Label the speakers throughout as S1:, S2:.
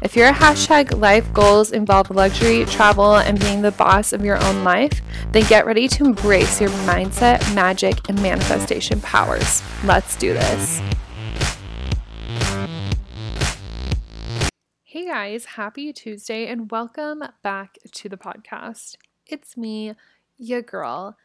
S1: If your hashtag life goals involve luxury, travel, and being the boss of your own life, then get ready to embrace your mindset, magic, and manifestation powers. Let's do this. Hey guys, happy Tuesday and welcome back to the podcast. It's me, your girl.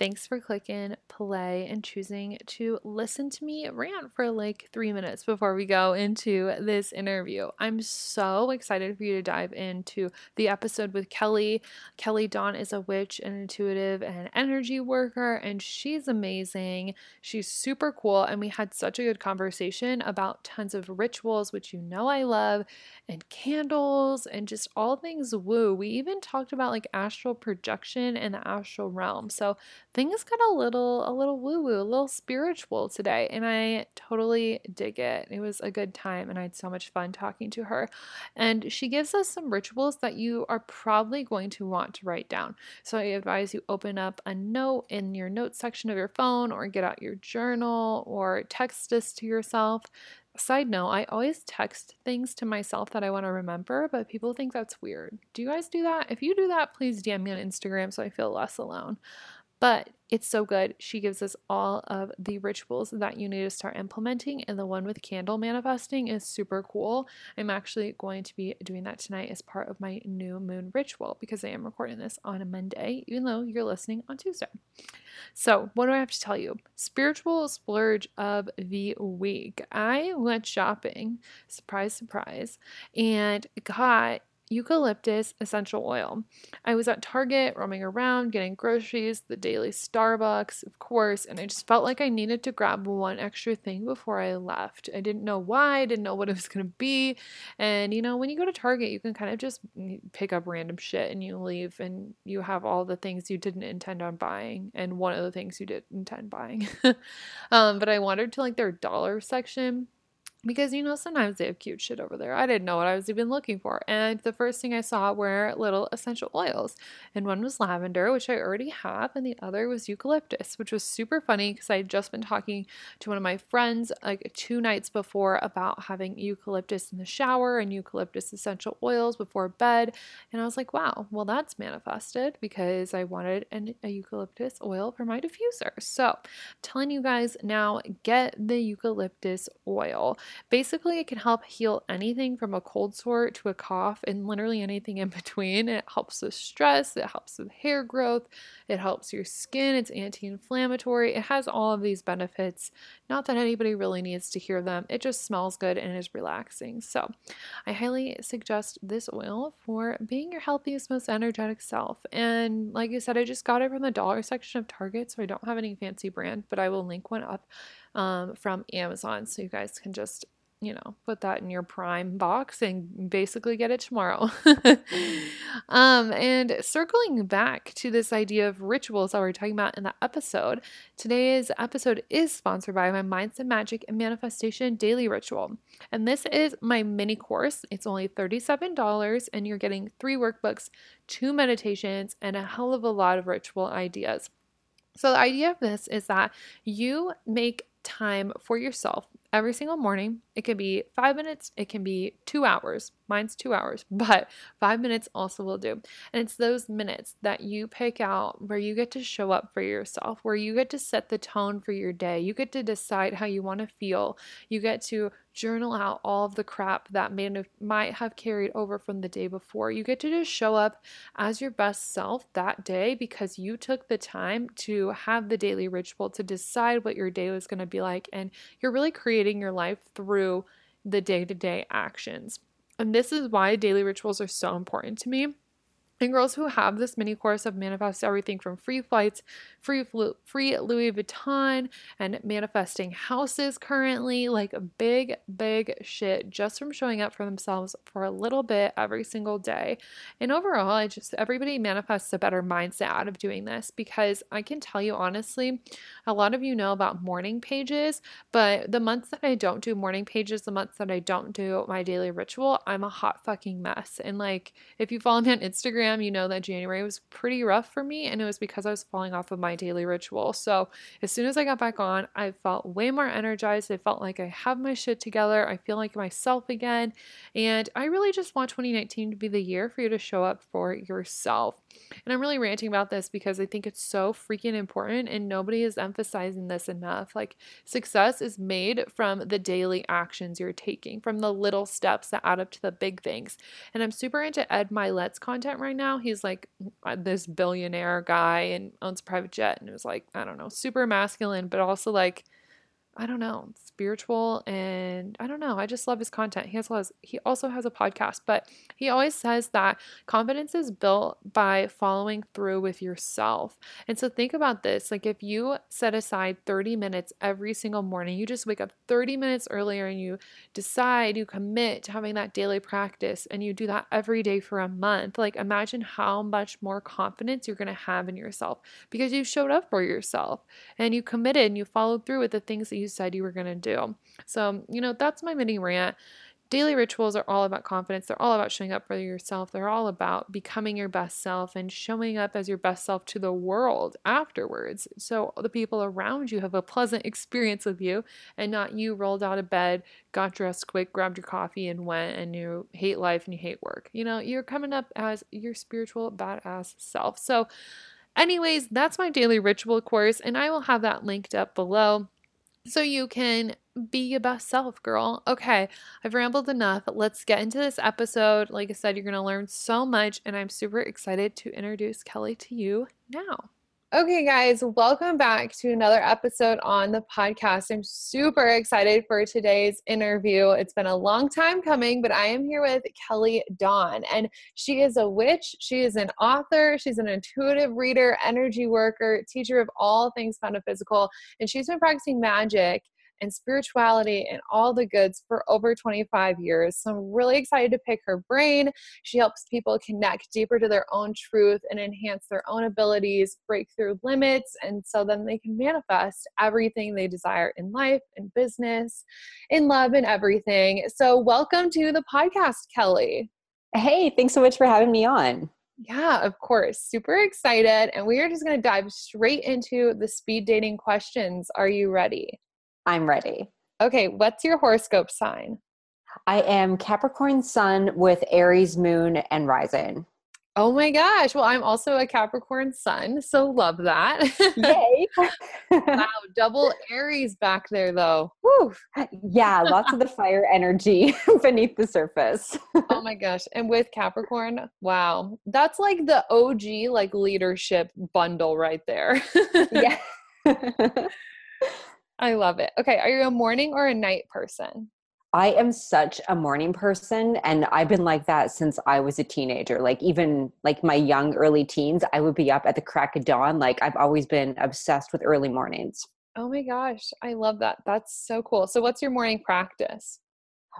S1: Thanks for clicking play and choosing to listen to me rant for like three minutes before we go into this interview. I'm so excited for you to dive into the episode with Kelly. Kelly Dawn is a witch, an intuitive, and energy worker, and she's amazing. She's super cool, and we had such a good conversation about tons of rituals, which you know I love, and candles, and just all things woo. We even talked about like astral projection and the astral realm. So things got a little a little woo woo, a little spiritual today, and I totally dig it. It was a good time, and I had so much fun talking to her. And she gives us some rituals that you are probably going to want to write down. So I advise you open up a note in your notes section of your phone, or get out your journal, or text this to yourself. Side note, I always text things to myself that I want to remember, but people think that's weird. Do you guys do that? If you do that, please DM me on Instagram so I feel less alone. But it's so good. She gives us all of the rituals that you need to start implementing, and the one with candle manifesting is super cool. I'm actually going to be doing that tonight as part of my new moon ritual because I am recording this on a Monday, even though you're listening on Tuesday. So, what do I have to tell you? Spiritual splurge of the week. I went shopping, surprise, surprise, and got eucalyptus essential oil. I was at Target roaming around getting groceries, the daily Starbucks, of course, and I just felt like I needed to grab one extra thing before I left. I didn't know why, I didn't know what it was going to be. And you know, when you go to Target, you can kind of just pick up random shit and you leave and you have all the things you didn't intend on buying and one of the things you did intend buying. um, but I wandered to like their dollar section because you know sometimes they have cute shit over there. I didn't know what I was even looking for, and the first thing I saw were little essential oils, and one was lavender, which I already have, and the other was eucalyptus, which was super funny because I had just been talking to one of my friends like two nights before about having eucalyptus in the shower and eucalyptus essential oils before bed, and I was like, wow, well that's manifested because I wanted an, a eucalyptus oil for my diffuser. So, I'm telling you guys now, get the eucalyptus oil. Basically, it can help heal anything from a cold sore to a cough and literally anything in between. It helps with stress, it helps with hair growth, it helps your skin, it's anti inflammatory. It has all of these benefits. Not that anybody really needs to hear them, it just smells good and is relaxing. So, I highly suggest this oil for being your healthiest, most energetic self. And like I said, I just got it from the dollar section of Target, so I don't have any fancy brand, but I will link one up um, from Amazon. So you guys can just you know, put that in your prime box and basically get it tomorrow. um, and circling back to this idea of rituals that we are talking about in the episode, today's episode is sponsored by my Mindset Magic and Manifestation Daily Ritual. And this is my mini course. It's only $37 and you're getting three workbooks, two meditations, and a hell of a lot of ritual ideas. So, the idea of this is that you make time for yourself every single morning. It can be five minutes, it can be two hours. Mine's two hours, but five minutes also will do. And it's those minutes that you pick out where you get to show up for yourself, where you get to set the tone for your day. You get to decide how you want to feel. You get to journal out all of the crap that have, might have carried over from the day before. You get to just show up as your best self that day because you took the time to have the daily ritual to decide what your day was going to be like. And you're really creating your life through the day to day actions. And this is why daily rituals are so important to me and girls who have this mini course have manifested everything from free flights, free free Louis Vuitton, and manifesting houses currently, like big, big shit just from showing up for themselves for a little bit every single day. And overall, I just everybody manifests a better mindset out of doing this because I can tell you honestly, a lot of you know about morning pages, but the months that I don't do morning pages, the months that I don't do my daily ritual, I'm a hot fucking mess. And like if you follow me on Instagram, You know that January was pretty rough for me, and it was because I was falling off of my daily ritual. So, as soon as I got back on, I felt way more energized. I felt like I have my shit together. I feel like myself again. And I really just want 2019 to be the year for you to show up for yourself. And I'm really ranting about this because I think it's so freaking important, and nobody is emphasizing this enough. Like, success is made from the daily actions you're taking, from the little steps that add up to the big things. And I'm super into Ed Mylett's content right now. He's like uh, this billionaire guy and owns a private jet, and it was like, I don't know, super masculine, but also like I don't know, spiritual and I don't know. I just love his content. He has he also has a podcast, but he always says that confidence is built by following through with yourself. And so think about this, like if you set aside 30 minutes every single morning, you just wake up 30 minutes earlier and you decide, you commit to having that daily practice and you do that every day for a month. Like imagine how much more confidence you're going to have in yourself because you showed up for yourself and you committed and you followed through with the things that you said you were going to do. So, you know, that's my mini rant. Daily rituals are all about confidence. They're all about showing up for yourself. They're all about becoming your best self and showing up as your best self to the world afterwards. So the people around you have a pleasant experience with you and not you rolled out of bed, got dressed quick, grabbed your coffee, and went and you hate life and you hate work. You know, you're coming up as your spiritual badass self. So, anyways, that's my daily ritual course, and I will have that linked up below so you can be your best self, girl. Okay, I've rambled enough. Let's get into this episode. Like I said, you're going to learn so much, and I'm super excited to introduce Kelly to you now. Okay, guys, welcome back to another episode on the podcast. I'm super excited for today's interview. It's been a long time coming, but I am here with Kelly Dawn, and she is a witch. She is an author. She's an intuitive reader, energy worker, teacher of all things metaphysical, and she's been practicing magic and spirituality and all the goods for over 25 years. So I'm really excited to pick her brain. She helps people connect deeper to their own truth and enhance their own abilities, break through limits, and so then they can manifest everything they desire in life, in business, in love, and everything. So, welcome to the podcast, Kelly.
S2: Hey, thanks so much for having me on.
S1: Yeah, of course. Super excited. And we are just going to dive straight into the speed dating questions. Are you ready?
S2: I'm ready.
S1: Okay, what's your horoscope sign?
S2: I am Capricorn Sun with Aries Moon and Rising.
S1: Oh my gosh. Well, I'm also a Capricorn Sun, so love that.
S2: Yay.
S1: wow, double Aries back there though. Woo.
S2: Yeah, lots of the fire energy beneath the surface.
S1: oh my gosh. And with Capricorn, wow. That's like the OG like leadership bundle right there. yeah. I love it. Okay, are you a morning or a night person?
S2: I am such a morning person and I've been like that since I was a teenager. Like even like my young early teens, I would be up at the crack of dawn. Like I've always been obsessed with early mornings.
S1: Oh my gosh, I love that. That's so cool. So what's your morning practice?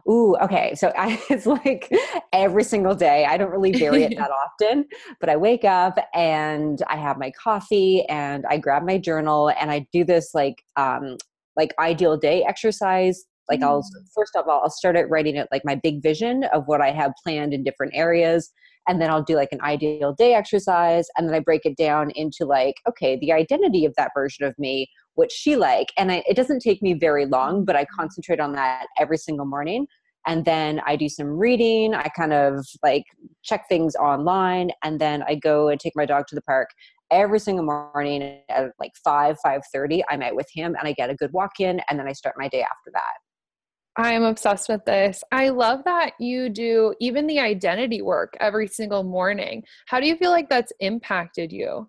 S2: Ooh, okay. So I, it's like every single day. I don't really vary it that often, but I wake up and I have my coffee and I grab my journal and I do this like um, like ideal day exercise like mm. i'll first of all i'll start at writing it like my big vision of what i have planned in different areas and then i'll do like an ideal day exercise and then i break it down into like okay the identity of that version of me what she like and I, it doesn't take me very long but i concentrate on that every single morning and then i do some reading i kind of like check things online and then i go and take my dog to the park every single morning at like 5 5.30 i'm out with him and i get a good walk in and then i start my day after that
S1: I am obsessed with this. I love that you do even the identity work every single morning. How do you feel like that's impacted you?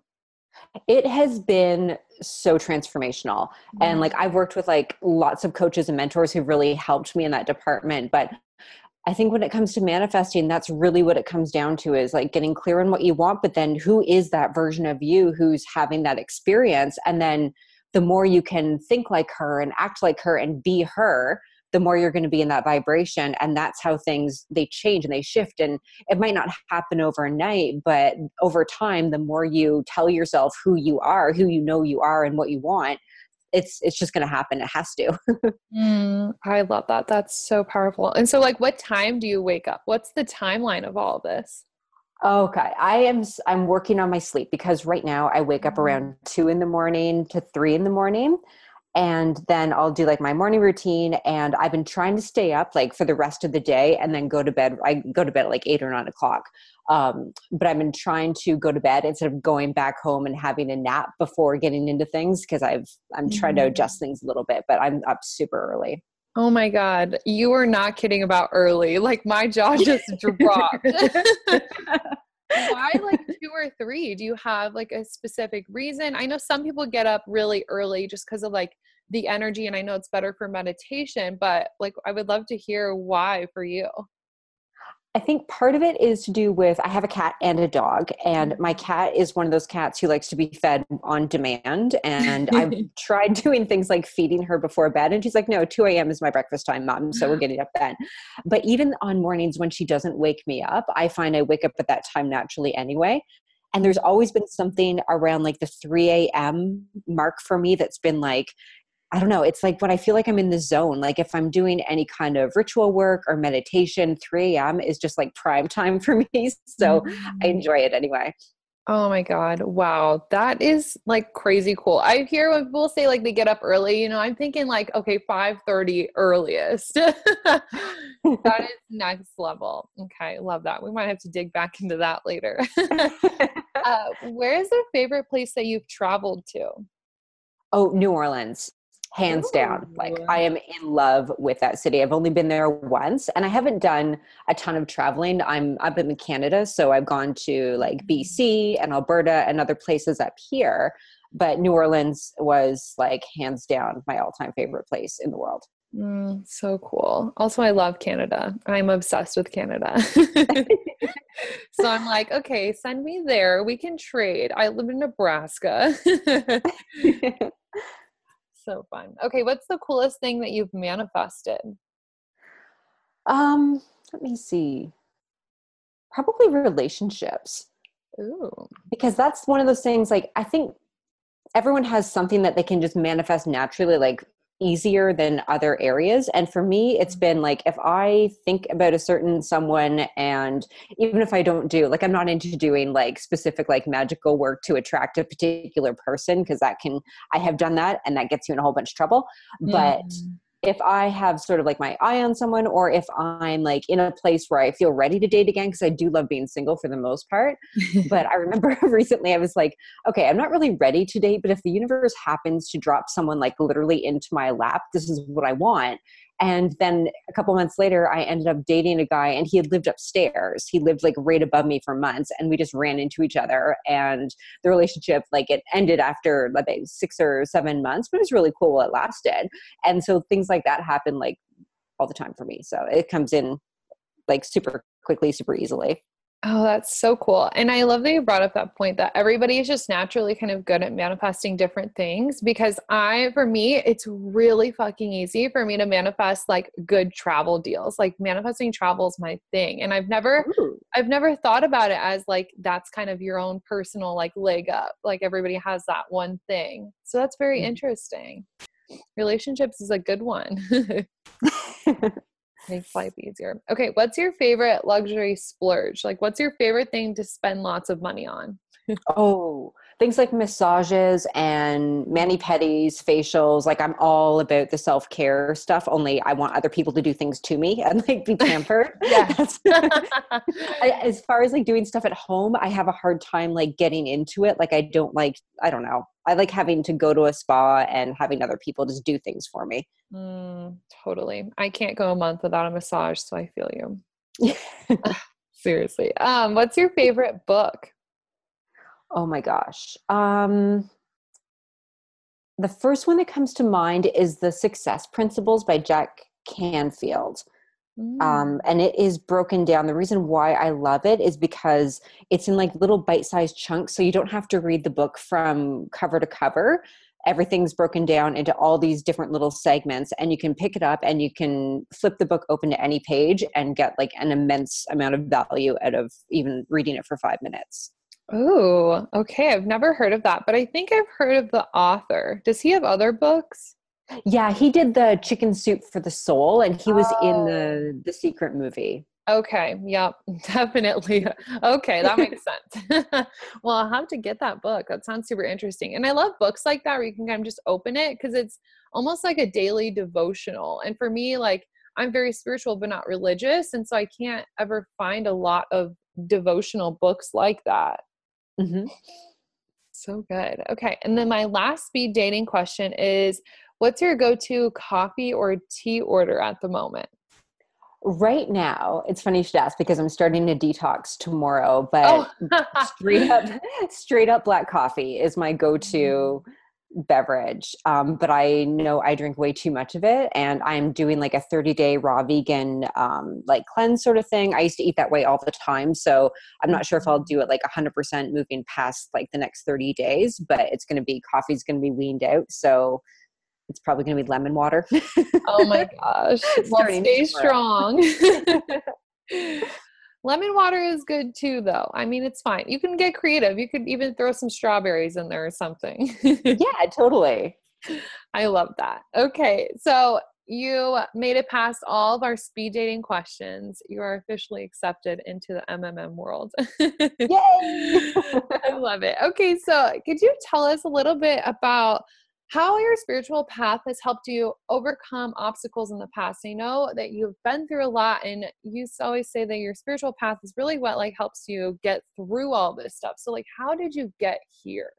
S2: It has been so transformational. Mm-hmm. And like I've worked with like lots of coaches and mentors who've really helped me in that department, but I think when it comes to manifesting, that's really what it comes down to is like getting clear on what you want, but then who is that version of you who's having that experience? And then the more you can think like her and act like her and be her, the more you're going to be in that vibration and that's how things they change and they shift and it might not happen overnight but over time the more you tell yourself who you are who you know you are and what you want it's it's just going to happen it has to
S1: mm, i love that that's so powerful and so like what time do you wake up what's the timeline of all this
S2: okay i am i'm working on my sleep because right now i wake up around mm. two in the morning to three in the morning and then I'll do like my morning routine. And I've been trying to stay up like for the rest of the day and then go to bed. I go to bed at like eight or nine o'clock. Um, but I've been trying to go to bed instead of going back home and having a nap before getting into things because I've I'm trying to adjust mm. things a little bit. But I'm up super early.
S1: Oh my God. You are not kidding about early. Like my jaw just dropped. Why like two or three? Do you have like a specific reason? I know some people get up really early just because of like the energy and I know it's better for meditation, but like I would love to hear why for you.
S2: I think part of it is to do with I have a cat and a dog, and my mm-hmm. cat is one of those cats who likes to be fed on demand. And I've tried doing things like feeding her before bed, and she's like, "No, 2 a.m. is my breakfast time, mom, so we're getting up then." But even on mornings when she doesn't wake me up, I find I wake up at that time naturally anyway. And there's always been something around like the 3 a.m. mark for me that's been like, I don't know, it's like when I feel like I'm in the zone. Like if I'm doing any kind of ritual work or meditation, 3 a.m. is just like prime time for me. So mm-hmm. I enjoy it anyway.
S1: Oh my God. Wow. That is like crazy cool. I hear when people say like they get up early, you know, I'm thinking like, okay, 5:30 earliest. that is next level. Okay. Love that. We might have to dig back into that later. uh, where is the favorite place that you've traveled to?
S2: Oh, New Orleans hands down. Like I am in love with that city. I've only been there once and I haven't done a ton of traveling. I'm up in Canada, so I've gone to like mm. BC and Alberta and other places up here. But New Orleans was like hands down my all-time favorite place in the world.
S1: Mm, so cool. Also, I love Canada. I'm obsessed with Canada. so I'm like, okay, send me there. We can trade. I live in Nebraska so fun. Okay, what's the coolest thing that you've manifested?
S2: Um, let me see. Probably relationships.
S1: Ooh.
S2: Because that's one of those things like I think everyone has something that they can just manifest naturally like easier than other areas. And for me it's been like if i think about a certain someone and even if i don't do like i'm not into doing like specific like magical work to attract a particular person because that can i have done that and that gets you in a whole bunch of trouble. But mm if I have sort of like my eye on someone, or if I'm like in a place where I feel ready to date again, because I do love being single for the most part. but I remember recently I was like, okay, I'm not really ready to date, but if the universe happens to drop someone like literally into my lap, this is what I want. And then a couple months later, I ended up dating a guy, and he had lived upstairs. He lived like right above me for months, and we just ran into each other. And the relationship, like, it ended after like six or seven months, but it was really cool while it lasted. And so things like that happen like all the time for me. So it comes in like super quickly, super easily.
S1: Oh, that's so cool. And I love that you brought up that point that everybody is just naturally kind of good at manifesting different things because I, for me, it's really fucking easy for me to manifest like good travel deals. Like manifesting travel is my thing. And I've never, Ooh. I've never thought about it as like that's kind of your own personal like leg up. Like everybody has that one thing. So that's very mm interesting. Relationships is a good one. Makes life easier. Okay, what's your favorite luxury splurge? Like, what's your favorite thing to spend lots of money on?
S2: Oh, things like massages and mani pedis, facials. Like, I'm all about the self care stuff. Only I want other people to do things to me and like be pampered.
S1: yes.
S2: as far as like doing stuff at home, I have a hard time like getting into it. Like, I don't like. I don't know. I like having to go to a spa and having other people just do things for me.
S1: Mm, totally. I can't go a month without a massage, so I feel you. Seriously. Um, what's your favorite book?
S2: Oh my gosh. Um, the first one that comes to mind is The Success Principles by Jack Canfield. Mm. Um, and it is broken down. The reason why I love it is because it's in like little bite sized chunks. So you don't have to read the book from cover to cover. Everything's broken down into all these different little segments, and you can pick it up and you can flip the book open to any page and get like an immense amount of value out of even reading it for five minutes.
S1: Oh, okay. I've never heard of that, but I think I've heard of the author. Does he have other books?
S2: Yeah, he did the Chicken Soup for the Soul, and he was oh. in the oh. the Secret movie.
S1: Okay. Yep. Definitely. Okay, that makes sense. well, I'll have to get that book. That sounds super interesting. And I love books like that where you can kind of just open it because it's almost like a daily devotional. And for me, like I'm very spiritual but not religious, and so I can't ever find a lot of devotional books like that. Mm-hmm. So good. Okay. And then my last speed dating question is What's your go to coffee or tea order at the moment?
S2: Right now, it's funny you should ask because I'm starting to detox tomorrow, but oh. straight up straight up black coffee is my go-to beverage. Um, but I know I drink way too much of it and I'm doing like a 30 day raw vegan um, like cleanse sort of thing. I used to eat that way all the time. So I'm not sure if I'll do it like 100% moving past like the next 30 days, but it's going to be coffee's going to be weaned out. So it's probably going to be lemon water.
S1: oh my gosh. well, stay strong. lemon water is good too, though. I mean, it's fine. You can get creative. You could even throw some strawberries in there or something.
S2: yeah, totally.
S1: I love that. Okay. So you made it past all of our speed dating questions. You are officially accepted into the MMM world. Yay! I love it. Okay, so could you tell us a little bit about how your spiritual path has helped you overcome obstacles in the past. I know that you've been through a lot and you always say that your spiritual path is really what like helps you get through all this stuff. So like how did you get here?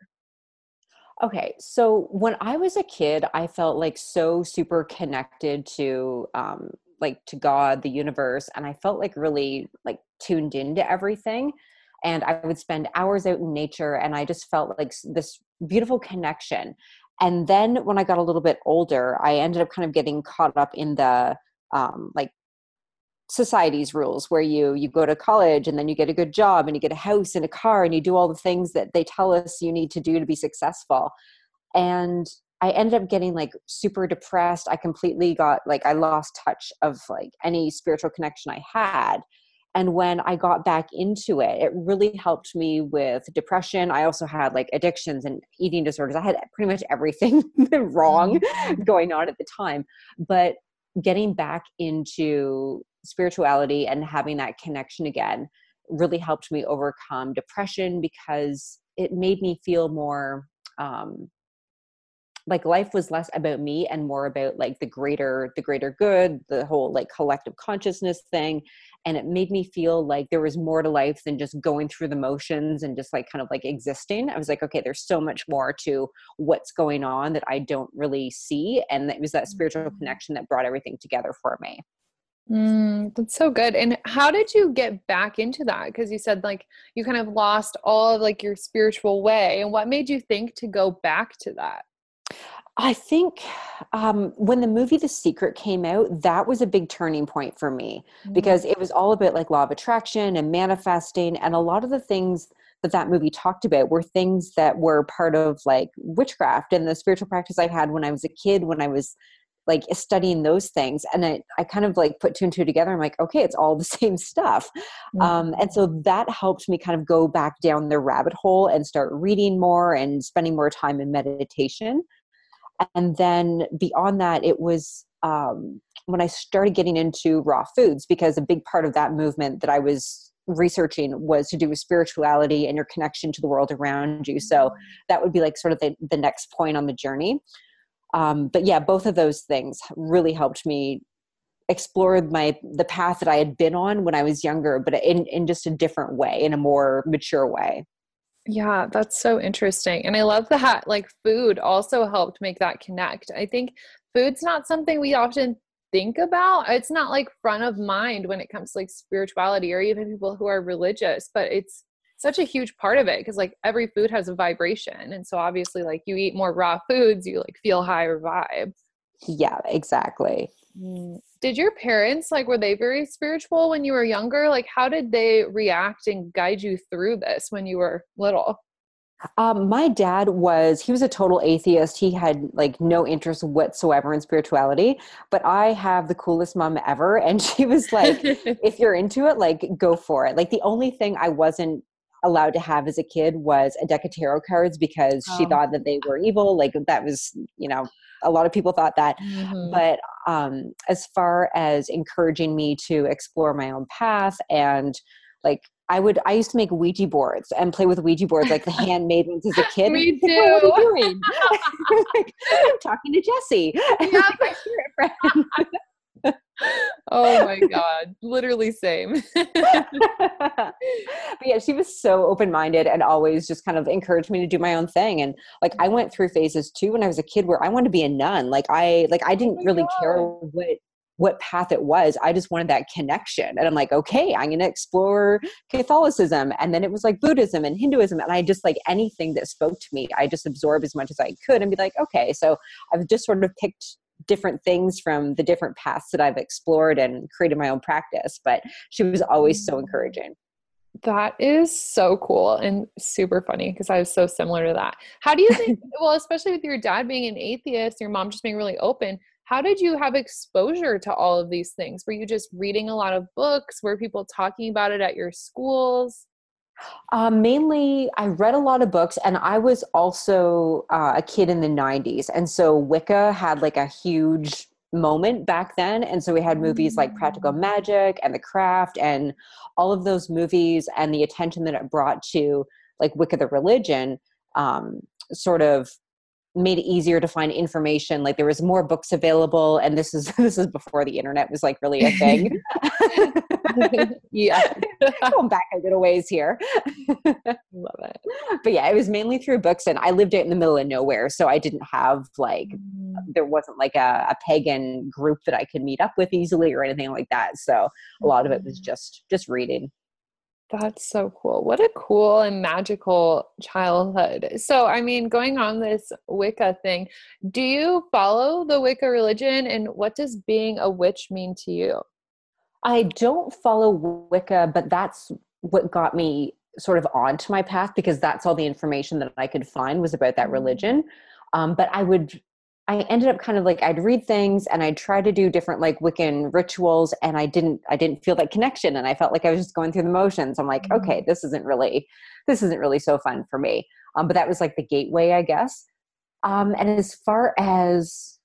S2: Okay, so when I was a kid, I felt like so super connected to um like to God, the universe, and I felt like really like tuned into everything and I would spend hours out in nature and I just felt like this beautiful connection and then when i got a little bit older i ended up kind of getting caught up in the um, like society's rules where you you go to college and then you get a good job and you get a house and a car and you do all the things that they tell us you need to do to be successful. And i ended up getting like super depressed. I completely got like i lost touch of like any spiritual connection i had and when i got back into it it really helped me with depression. I also had like addictions and eating disorders. I had pretty much everything wrong mm-hmm. going on at the time. But getting back into spirituality and having that connection again really helped me overcome depression because it made me feel more um, like life was less about me and more about like the greater the greater good the whole like collective consciousness thing and it made me feel like there was more to life than just going through the motions and just like kind of like existing i was like okay there's so much more to what's going on that i don't really see and it was that spiritual mm-hmm. connection that brought everything together for me
S1: Mm, that's so good. And how did you get back into that? Because you said like you kind of lost all of like your spiritual way. And what made you think to go back to that?
S2: I think um, when the movie The Secret came out, that was a big turning point for me mm-hmm. because it was all about like law of attraction and manifesting, and a lot of the things that that movie talked about were things that were part of like witchcraft and the spiritual practice I had when I was a kid, when I was like studying those things and I, I kind of like put two and two together i'm like okay it's all the same stuff mm-hmm. um, and so that helped me kind of go back down the rabbit hole and start reading more and spending more time in meditation and then beyond that it was um, when i started getting into raw foods because a big part of that movement that i was researching was to do with spirituality and your connection to the world around you so mm-hmm. that would be like sort of the, the next point on the journey um, but yeah both of those things really helped me explore my the path that i had been on when i was younger but in, in just a different way in a more mature way
S1: yeah, that's so interesting. And I love that like food also helped make that connect. I think food's not something we often think about. It's not like front of mind when it comes to like spirituality or even people who are religious, but it's such a huge part of it because like every food has a vibration. And so obviously like you eat more raw foods, you like feel higher vibe
S2: Yeah, exactly.
S1: Mm, did your parents like were they very spiritual when you were younger? Like how did they react and guide you through this when you were little?
S2: Um, my dad was he was a total atheist. He had like no interest whatsoever in spirituality. But I have the coolest mom ever, and she was like, "If you're into it, like go for it." Like the only thing I wasn't allowed to have as a kid was a deck of tarot cards because oh. she thought that they were evil. Like that was, you know, a lot of people thought that. Mm-hmm. But um, as far as encouraging me to explore my own path and like I would I used to make Ouija boards and play with Ouija boards like the handmade ones as a kid.
S1: Me too. What are you doing?
S2: like, I'm talking to Jesse. Yeah,
S1: oh my god literally same
S2: but yeah she was so open-minded and always just kind of encouraged me to do my own thing and like i went through phases too when i was a kid where i wanted to be a nun like i like i oh didn't oh really god. care what what path it was. I just wanted that connection. And I'm like, okay, I'm going to explore Catholicism. And then it was like Buddhism and Hinduism. And I just like anything that spoke to me, I just absorb as much as I could and be like, okay. So I've just sort of picked different things from the different paths that I've explored and created my own practice. But she was always so mm. encouraging.
S1: That is so cool and super funny because I was so similar to that. How do you think, well, especially with your dad being an atheist, your mom just being really open, how did you have exposure to all of these things? Were you just reading a lot of books? Were people talking about it at your schools?
S2: Um, mainly, I read a lot of books, and I was also uh, a kid in the 90s. And so Wicca had like a huge moment back then. And so we had movies like Practical mm. Magic and The Craft, and all of those movies, and the attention that it brought to like Wicca the religion um, sort of made it easier to find information like there was more books available and this is this is before the internet was like really a thing.
S1: Yeah.
S2: Going back a little ways here.
S1: Love it.
S2: But yeah it was mainly through books and i lived out in the middle of nowhere so i didn't have like mm. there wasn't like a, a, pagan group that i could meet up with easily or anything like that so a lot of it was mm. just just reading
S1: that's so cool. What a cool and magical childhood. So, I mean, going on this Wicca thing, do you follow the Wicca religion and what does being a witch mean to you?
S2: I don't follow Wicca, but that's what got me sort of onto my path because that's all the information that I could find was about that mm. religion. Um, but I would I ended up kind of like I'd read things and I'd try to do different like Wiccan rituals and I didn't I didn't feel that connection and I felt like I was just going through the motions. I'm like, mm-hmm. okay, this isn't really this isn't really so fun for me. Um, but that was like the gateway, I guess. Um, and as far as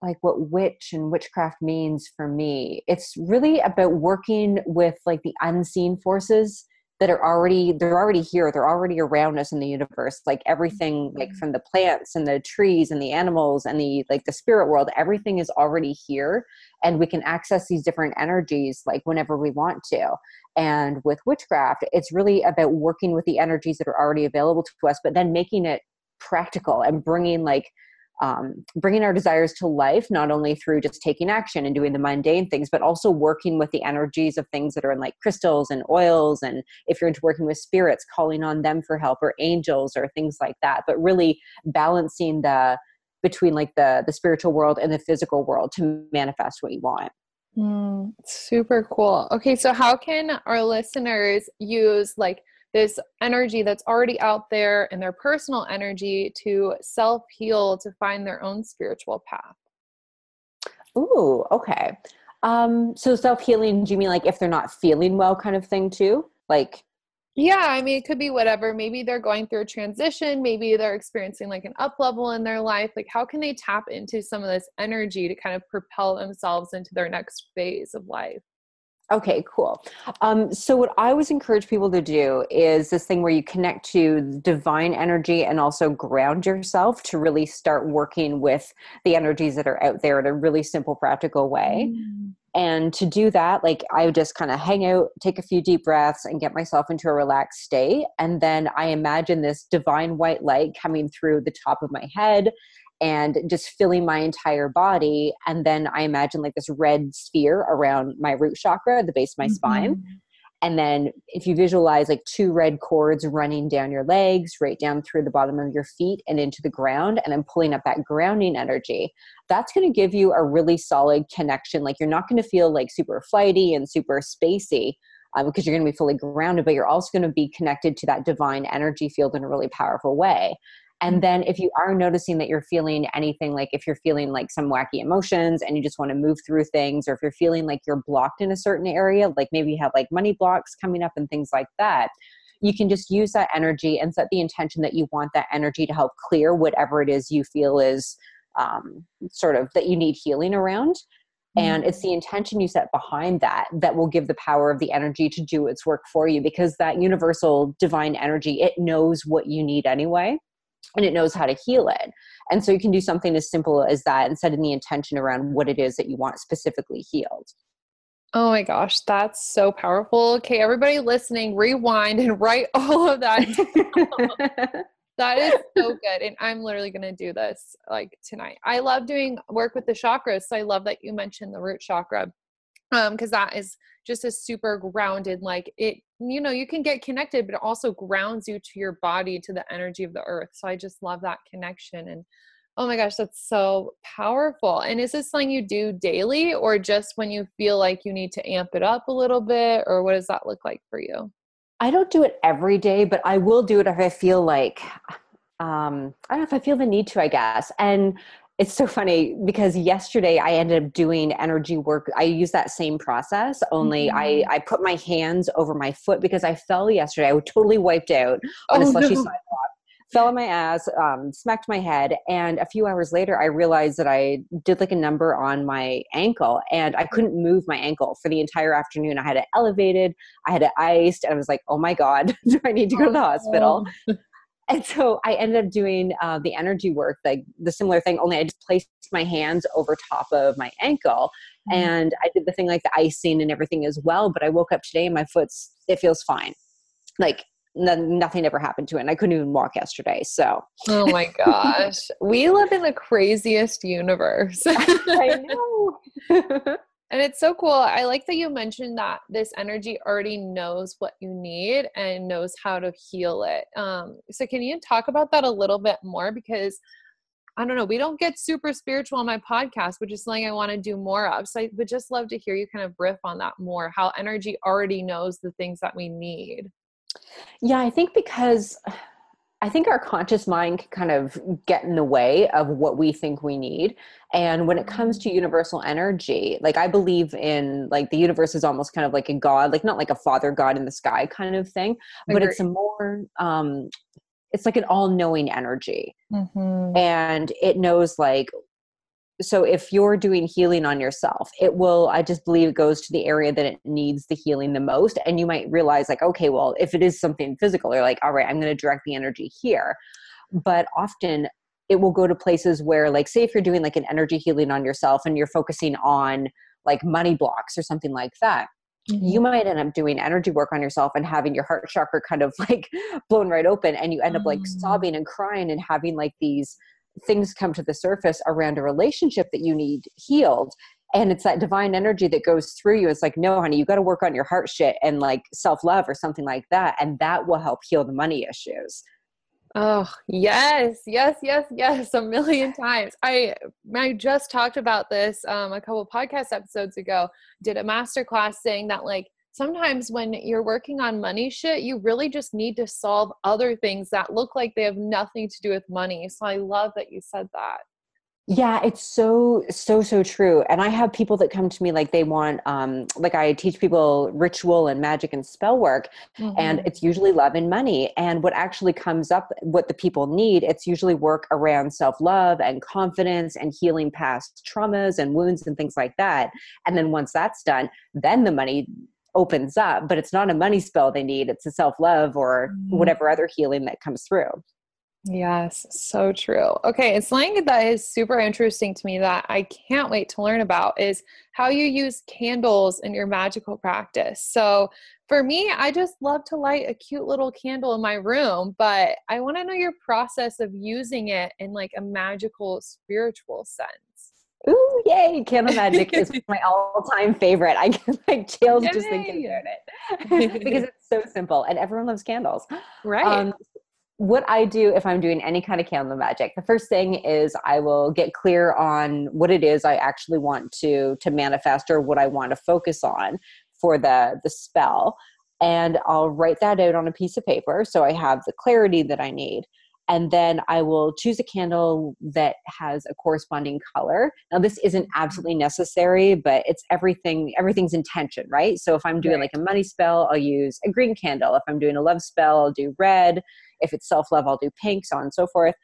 S2: like what witch and witchcraft means for me, it's really about working with like the unseen forces that are already they're already here they're already around us in the universe like everything like mm-hmm. from the plants and the trees and the animals and the like the spirit world everything is already here and we can access these different energies like whenever we want to and with witchcraft it's really about working with the energies that are already available to us but then making it practical and bringing like um, bringing our desires to life, not only through just taking action and doing the mundane things, but also working with the energies of things that are in like crystals and oils. And if you're into working with spirits, calling on them for help or angels or things like that. But really balancing the between like the the spiritual world and the physical world to manifest what you want.
S1: Mm, super cool. Okay, so how can our listeners use like this energy that's already out there and their personal energy to self heal to find their own spiritual path.
S2: Ooh, okay. Um, so self healing, do you mean like if they're not feeling well, kind of thing too? Like,
S1: yeah, I mean, it could be whatever. Maybe they're going through a transition. Maybe they're experiencing like an up level in their life. Like, how can they tap into some of this energy to kind of propel themselves into their next phase of life?
S2: Okay, cool. Um, so, what I always encourage people to do is this thing where you connect to divine energy and also ground yourself to really start working with the energies that are out there in a really simple, practical way. Mm. And to do that, like I would just kind of hang out, take a few deep breaths, and get myself into a relaxed state. And then I imagine this divine white light coming through the top of my head and just filling my entire body. And then I imagine like this red sphere around my root chakra, the base of my mm-hmm. spine. And then if you visualize like two red cords running down your legs, right down through the bottom of your feet and into the ground, and then pulling up that grounding energy, that's going to give you a really solid connection. Like you're not going to feel like super flighty and super spacey. Um, because you're going to be fully grounded, but you're also going to be connected to that divine energy field in a really powerful way. And mm-hmm. then if you are noticing that you're feeling anything like if you're feeling like some wacky emotions and you just want to move through things, or if you're feeling like you're blocked in a certain area, like maybe you have like money blocks coming up and things like that, you can just use that energy and set the intention that you want that energy to help clear whatever it is you feel is um, sort of that you need healing around. And it's mm-hmm. the intention you set behind that that will give the power of the energy to do its work for you because that universal divine energy, it knows what you need anyway and it knows how to heal it. And so you can do something as simple as that and setting the intention around what it is that you want specifically healed.
S1: Oh my gosh, that's so powerful. Okay, everybody listening, rewind and write all of that. that is so good. And I'm literally going to do this like tonight. I love doing work with the chakras. So I love that you mentioned the root chakra um because that is just a super grounded like it you know you can get connected but it also grounds you to your body to the energy of the earth. So i just love that connection and oh my gosh that's so powerful. And is this something you do daily or just when you feel like you need to amp it up a little bit or what does that look like for you?
S2: I don't do it every day but i will do it if i feel like um, I don't know if I feel the need to, I guess. And it's so funny because yesterday I ended up doing energy work. I use that same process, only mm-hmm. I, I put my hands over my foot because I fell yesterday. I was totally wiped out on oh, a slushy no. sidewalk, fell on my ass, um, smacked my head. And a few hours later, I realized that I did like a number on my ankle and I couldn't move my ankle for the entire afternoon. I had it elevated, I had it iced, and I was like, oh my God, do I need to go to the hospital? and so I ended up doing uh, the energy work, like the similar thing, only I just placed my hands over top of my ankle. Mm-hmm. And I did the thing like the icing and everything as well. But I woke up today and my foot's, it feels fine. Like nothing ever happened to it. And I couldn't even walk yesterday. So,
S1: oh my gosh, we live in the craziest universe. I know. And it's so cool. I like that you mentioned that this energy already knows what you need and knows how to heal it. Um, so, can you talk about that a little bit more? Because I don't know, we don't get super spiritual on my podcast, which is something I want to do more of. So, I would just love to hear you kind of riff on that more how energy already knows the things that we need.
S2: Yeah, I think because I think our conscious mind can kind of get in the way of what we think we need. And when it comes to universal energy, like I believe in like the universe is almost kind of like a god, like not like a father god in the sky kind of thing, but it's a more um it's like an all-knowing energy. Mm-hmm. And it knows like so if you're doing healing on yourself it will i just believe it goes to the area that it needs the healing the most and you might realize like okay well if it is something physical you're like all right i'm going to direct the energy here but often it will go to places where like say if you're doing like an energy healing on yourself and you're focusing on like money blocks or something like that mm-hmm. you might end up doing energy work on yourself and having your heart chakra kind of like blown right open and you end up like mm. sobbing and crying and having like these things come to the surface around a relationship that you need healed. And it's that divine energy that goes through you. It's like no honey you got to work on your heart shit and like self-love or something like that. And that will help heal the money issues.
S1: Oh yes yes yes yes a million times. I i just talked about this um, a couple podcast episodes ago. Did a master class saying that like sometimes when you're working on money shit, you really just need to solve other things that look like they have nothing to do with money. So I love that you said that.
S2: Yeah, it's so so so true. And I have people that come to me like they want um like I teach people ritual and magic and spell work mm-hmm. and it's usually love and money. And what actually comes up what the people need, it's usually work around self-love and confidence and healing past traumas and wounds and things like that. And then once that's done, then the money opens up but it's not a money spell they need it's a self-love or mm-hmm. whatever other healing that comes through.
S1: Yes so true. Okay it's something that is super interesting to me that i can't wait to learn about is how you use candles in your magical practice. So for me i just love to light a cute little candle in my room but i want to know your process of using it in like a magical spiritual sense
S2: Ooh, yay! Candle magic is my all-time favorite. I get like chills yay. just thinking about it because it's so simple, and everyone loves candles.
S1: Right. Um,
S2: what I do if I'm doing any kind of candle magic, the first thing is I will get clear on what it is I actually want to to manifest or what I want to focus on for the the spell, and I'll write that out on a piece of paper so I have the clarity that I need and then I will choose a candle that has a corresponding color. Now this isn't mm-hmm. absolutely necessary, but it's everything everything's intention, right? So if I'm doing right. like a money spell, I'll use a green candle. If I'm doing a love spell, I'll do red. If it's self-love, I'll do pink, so on and so forth.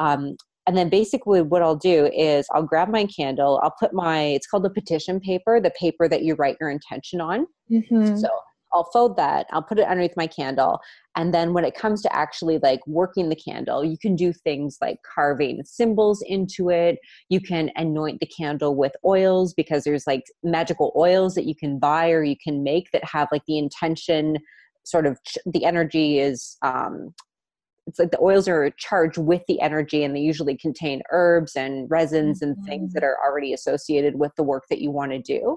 S2: Um, and then basically what I'll do is I'll grab my candle, I'll put my it's called the petition paper, the paper that you write your intention on. Mm-hmm. So I'll fold that, I'll put it underneath my candle. And then when it comes to actually like working the candle, you can do things like carving symbols into it. You can anoint the candle with oils because there's like magical oils that you can buy or you can make that have like the intention sort of the energy is um it's like the oils are charged with the energy and they usually contain herbs and resins and things that mm-hmm. are already associated with the work that you want to do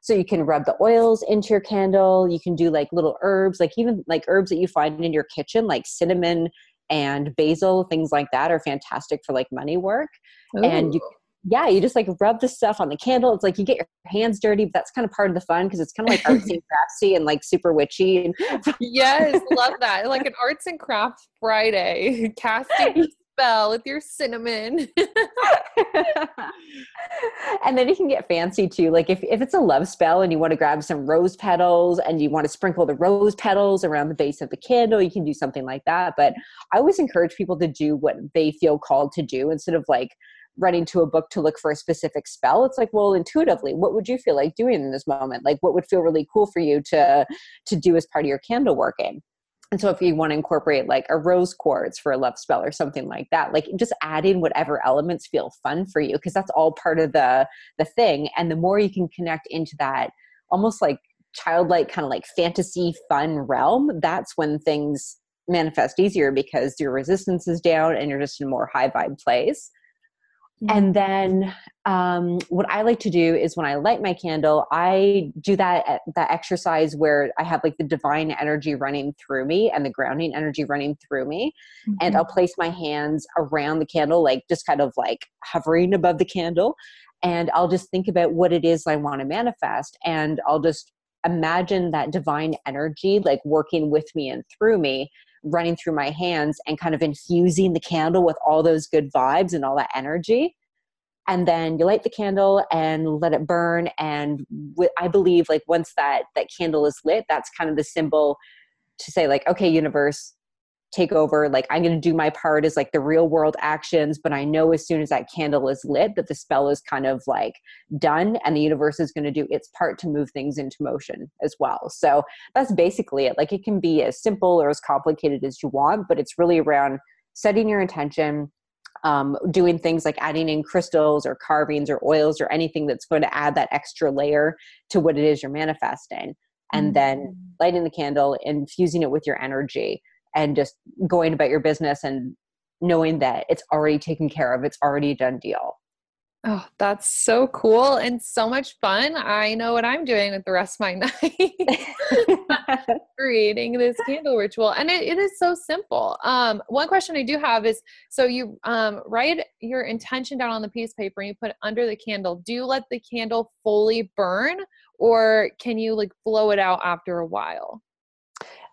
S2: so you can rub the oils into your candle. You can do like little herbs, like even like herbs that you find in your kitchen, like cinnamon and basil, things like that are fantastic for like money work. Ooh. And you yeah, you just like rub the stuff on the candle. It's like you get your hands dirty, but that's kind of part of the fun because it's kind of like artsy and craftsy and like super witchy.
S1: yes, love that. Like an arts and crafts Friday, casting spell with your cinnamon.
S2: and then you can get fancy too. Like if, if it's a love spell and you want to grab some rose petals and you want to sprinkle the rose petals around the base of the candle, you can do something like that. But I always encourage people to do what they feel called to do instead of like running to a book to look for a specific spell. It's like, well, intuitively, what would you feel like doing in this moment? Like what would feel really cool for you to to do as part of your candle working? And so if you want to incorporate like a rose quartz for a love spell or something like that like just add in whatever elements feel fun for you because that's all part of the the thing. And the more you can connect into that almost like childlike kind of like fantasy fun realm that's when things manifest easier because your resistance is down and you're just in a more high vibe place and then um, what I like to do is when I light my candle, I do that that exercise where I have like the divine energy running through me and the grounding energy running through me, mm-hmm. and I'll place my hands around the candle, like just kind of like hovering above the candle, and I'll just think about what it is I want to manifest, and I'll just imagine that divine energy like working with me and through me running through my hands and kind of infusing the candle with all those good vibes and all that energy. And then you light the candle and let it burn. And i believe like once that that candle is lit that's kind of the symbol to say like okay universe take over like i'm going to do my part as like the real world actions but i know as soon as that candle is lit that the spell is kind of like done and the universe is going to do its part to move things into motion as well. So that's basically it. Like it can be as simple or as complicated as you want but it's really around setting your intention um, doing things like adding in crystals or carvings or oils or anything that's going to add that extra layer to what it is you're manifesting. And mm-hmm. then lighting the candle infusing it with your energy and just going about your business and knowing that it's already taken care of it's already done deal
S1: Oh, that's so cool and so much fun. I know what I'm doing with the rest of my night. creating this candle ritual. And it, it is so simple. Um, one question I do have is so you um, write your intention down on the piece of paper and you put it under the candle. Do you let the candle fully burn or can you like blow it out after a while?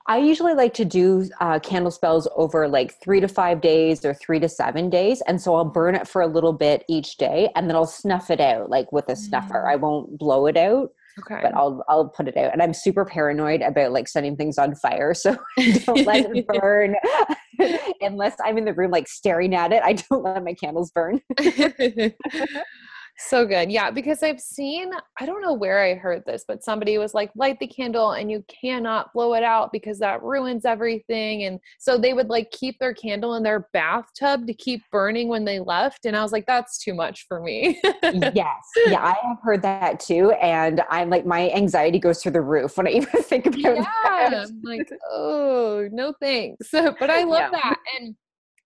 S2: I usually like to do uh, candle spells over like three to five days or three to seven days. And so I'll burn it for a little bit each day and then I'll snuff it out like with a snuffer. Mm. I won't blow it out. Okay. But I'll I'll put it out. And I'm super paranoid about like setting things on fire. So I don't let it burn unless I'm in the room like staring at it. I don't let my candles burn.
S1: So good. Yeah, because I've seen, I don't know where I heard this, but somebody was like, light the candle and you cannot blow it out because that ruins everything. And so they would like keep their candle in their bathtub to keep burning when they left. And I was like, that's too much for me.
S2: yes. Yeah, I have heard that too. And I'm like, my anxiety goes through the roof when I even think about it. yeah, that.
S1: I'm like, oh, no thanks. but I love yeah. that. And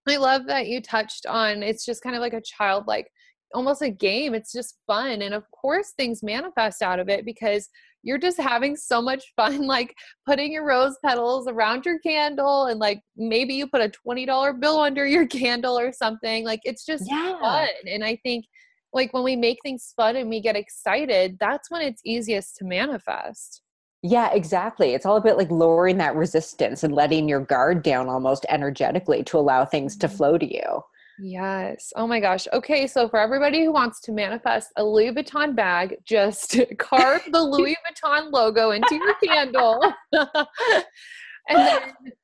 S1: I love that you touched on it's just kind of like a childlike almost a game. It's just fun. And of course, things manifest out of it because you're just having so much fun, like putting your rose petals around your candle and like maybe you put a $20 bill under your candle or something. Like it's just yeah. fun. And I think like when we make things fun and we get excited, that's when it's easiest to manifest.
S2: Yeah, exactly. It's all about like lowering that resistance and letting your guard down almost energetically to allow things to mm-hmm. flow to you.
S1: Yes. Oh my gosh. Okay. So for everybody who wants to manifest a Louis Vuitton bag, just carve the Louis Vuitton logo into your candle and then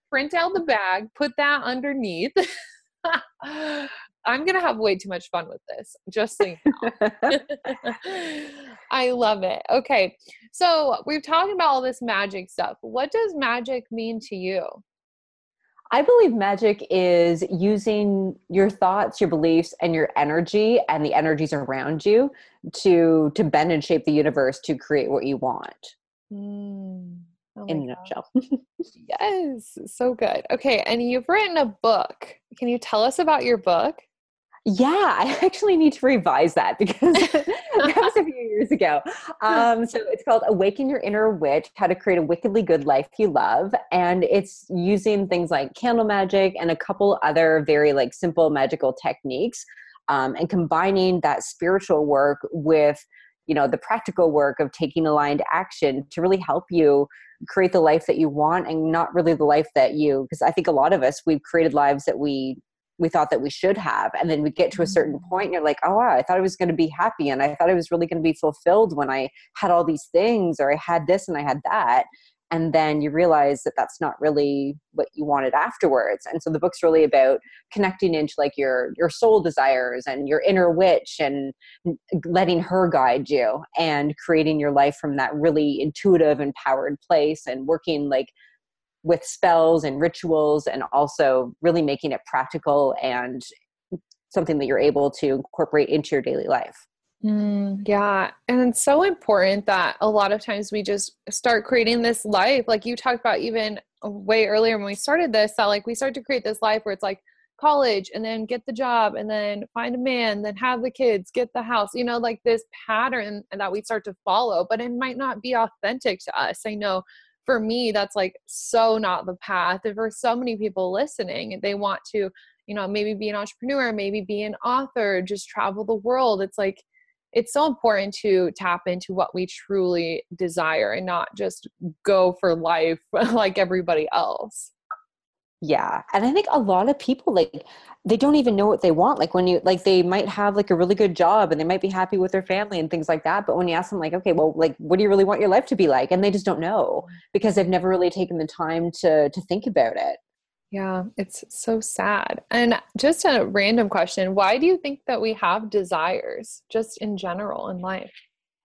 S1: print out the bag, put that underneath. I'm gonna have way too much fun with this, just so you know. I love it. Okay, so we've talked about all this magic stuff. What does magic mean to you?
S2: I believe magic is using your thoughts, your beliefs, and your energy and the energies around you to to bend and shape the universe to create what you want. Mm. Oh in a nutshell.
S1: yes, so good. Okay, and you've written a book. Can you tell us about your book?
S2: Yeah, I actually need to revise that because that was a few years ago. Um, so it's called Awaken Your Inner Witch How to Create a Wickedly Good Life You Love. And it's using things like candle magic and a couple other very like simple magical techniques um, and combining that spiritual work with you know the practical work of taking aligned action to really help you create the life that you want and not really the life that you because i think a lot of us we've created lives that we we thought that we should have. And then we get to a certain mm. point and you're like oh wow i thought i was going to be happy and i thought i was really going to be fulfilled when i had all these things or i had this and i had that. And then you realize that that's not really what you wanted afterwards. And so the book's really about connecting into like your your soul desires and your inner witch and letting her guide you and creating your life from that really intuitive empowered place and working like with spells and rituals and also really making it practical and something that you're able to incorporate into your daily life.
S1: Mm, yeah. And it's so important that a lot of times we just start creating this life. Like you talked about even way earlier when we started this, that like we start to create this life where it's like college and then get the job and then find a man, then have the kids, get the house, you know, like this pattern that we start to follow, but it might not be authentic to us. I know for me that's like so not the path and for so many people listening they want to you know maybe be an entrepreneur maybe be an author just travel the world it's like it's so important to tap into what we truly desire and not just go for life like everybody else
S2: yeah. And I think a lot of people like they don't even know what they want. Like when you like they might have like a really good job and they might be happy with their family and things like that. But when you ask them like, okay, well, like what do you really want your life to be like? And they just don't know because they've never really taken the time to to think about it.
S1: Yeah, it's so sad. And just a random question, why do you think that we have desires just in general in life?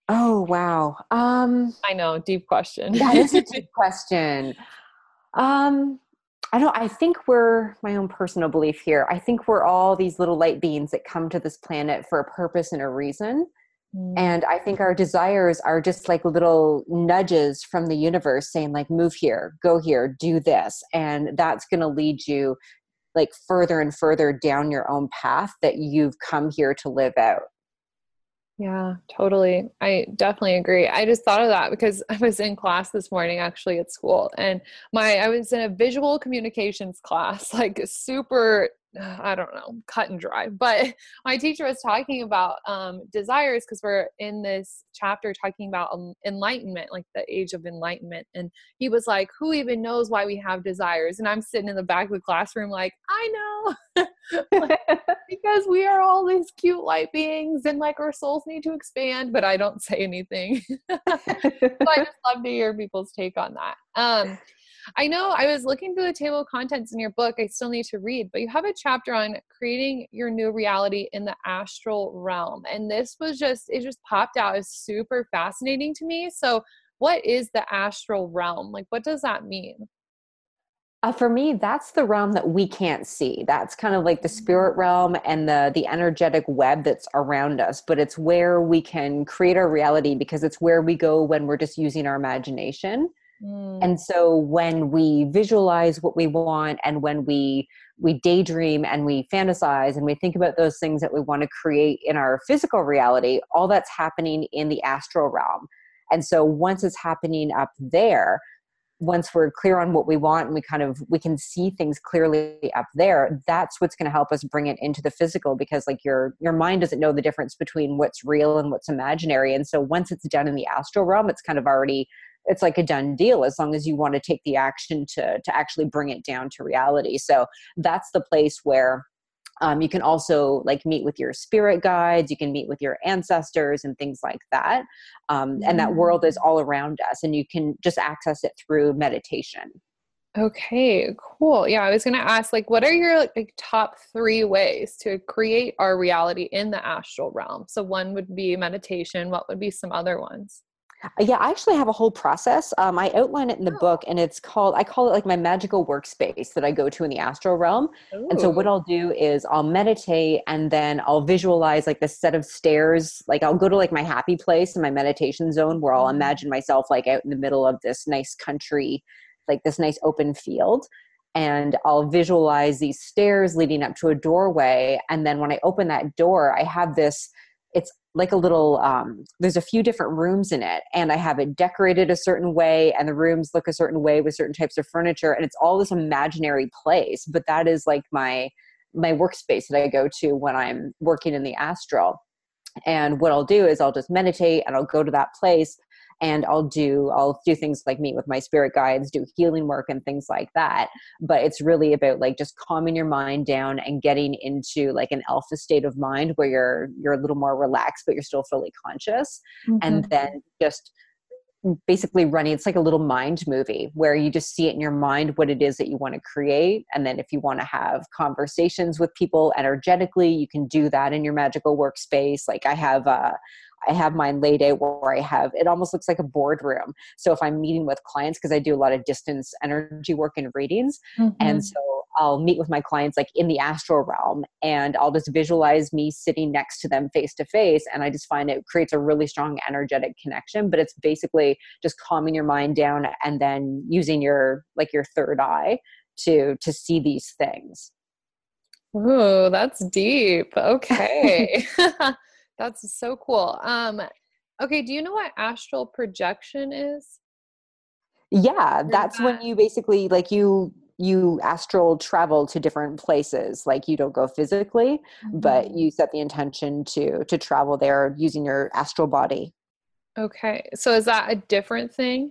S2: Oh, wow. Um
S1: I know, deep question.
S2: that is a deep question. Um I don't I think we're my own personal belief here. I think we're all these little light beings that come to this planet for a purpose and a reason. Mm. And I think our desires are just like little nudges from the universe saying like move here, go here, do this and that's going to lead you like further and further down your own path that you've come here to live out.
S1: Yeah, totally. I definitely agree. I just thought of that because I was in class this morning actually at school and my I was in a visual communications class, like super I don't know, cut and dry. But my teacher was talking about um, desires because we're in this chapter talking about enlightenment, like the age of enlightenment. And he was like, Who even knows why we have desires? And I'm sitting in the back of the classroom, like, I know. like, because we are all these cute light beings and like our souls need to expand, but I don't say anything. so I just love to hear people's take on that. Um, I know I was looking through the table of contents in your book. I still need to read, but you have a chapter on creating your new reality in the astral realm. And this was just, it just popped out as super fascinating to me. So, what is the astral realm? Like, what does that mean?
S2: Uh, for me, that's the realm that we can't see. That's kind of like the spirit realm and the the energetic web that's around us. But it's where we can create our reality because it's where we go when we're just using our imagination. Mm. And so when we visualize what we want and when we we daydream and we fantasize and we think about those things that we want to create in our physical reality, all that's happening in the astral realm. And so once it's happening up there, once we're clear on what we want and we kind of we can see things clearly up there that's what's going to help us bring it into the physical because like your your mind doesn't know the difference between what's real and what's imaginary and so once it's done in the astral realm it's kind of already it's like a done deal as long as you want to take the action to to actually bring it down to reality. So that's the place where um, you can also like meet with your spirit guides you can meet with your ancestors and things like that um, and that world is mm. all around us and you can just access it through meditation.
S1: Okay cool. Yeah i was going to ask like what are your like top three ways to create our reality in the astral realm? So one would be meditation what would be some other ones
S2: yeah, I actually have a whole process. Um, I outline it in the oh. book, and it's called, I call it like my magical workspace that I go to in the astral realm. Ooh. And so, what I'll do is I'll meditate and then I'll visualize like the set of stairs. Like, I'll go to like my happy place in my meditation zone where I'll mm-hmm. imagine myself like out in the middle of this nice country, like this nice open field. And I'll visualize these stairs leading up to a doorway. And then when I open that door, I have this it's like a little um, there's a few different rooms in it and i have it decorated a certain way and the rooms look a certain way with certain types of furniture and it's all this imaginary place but that is like my my workspace that i go to when i'm working in the astral. And what i'll do is i'll just meditate and i'll go to that place and I'll do I'll do things like meet with my spirit guides, do healing work and things like that. But it's really about like just calming your mind down and getting into like an alpha state of mind where you're you're a little more relaxed but you're still fully conscious mm-hmm. and then just basically running it's like a little mind movie where you just see it in your mind what it is that you want to create and then if you want to have conversations with people energetically you can do that in your magical workspace like i have uh, I have mine laid out where I have it almost looks like a boardroom. So if I'm meeting with clients, because I do a lot of distance energy work and readings, mm-hmm. and so I'll meet with my clients like in the astral realm and I'll just visualize me sitting next to them face to face. And I just find it creates a really strong energetic connection. But it's basically just calming your mind down and then using your like your third eye to to see these things.
S1: Ooh, that's deep. Okay. That's so cool. Um, okay, do you know what astral projection is?
S2: Yeah, that's that? when you basically like you you astral travel to different places like you don't go physically mm-hmm. but you set the intention to to travel there using your astral body
S1: okay so is that a different thing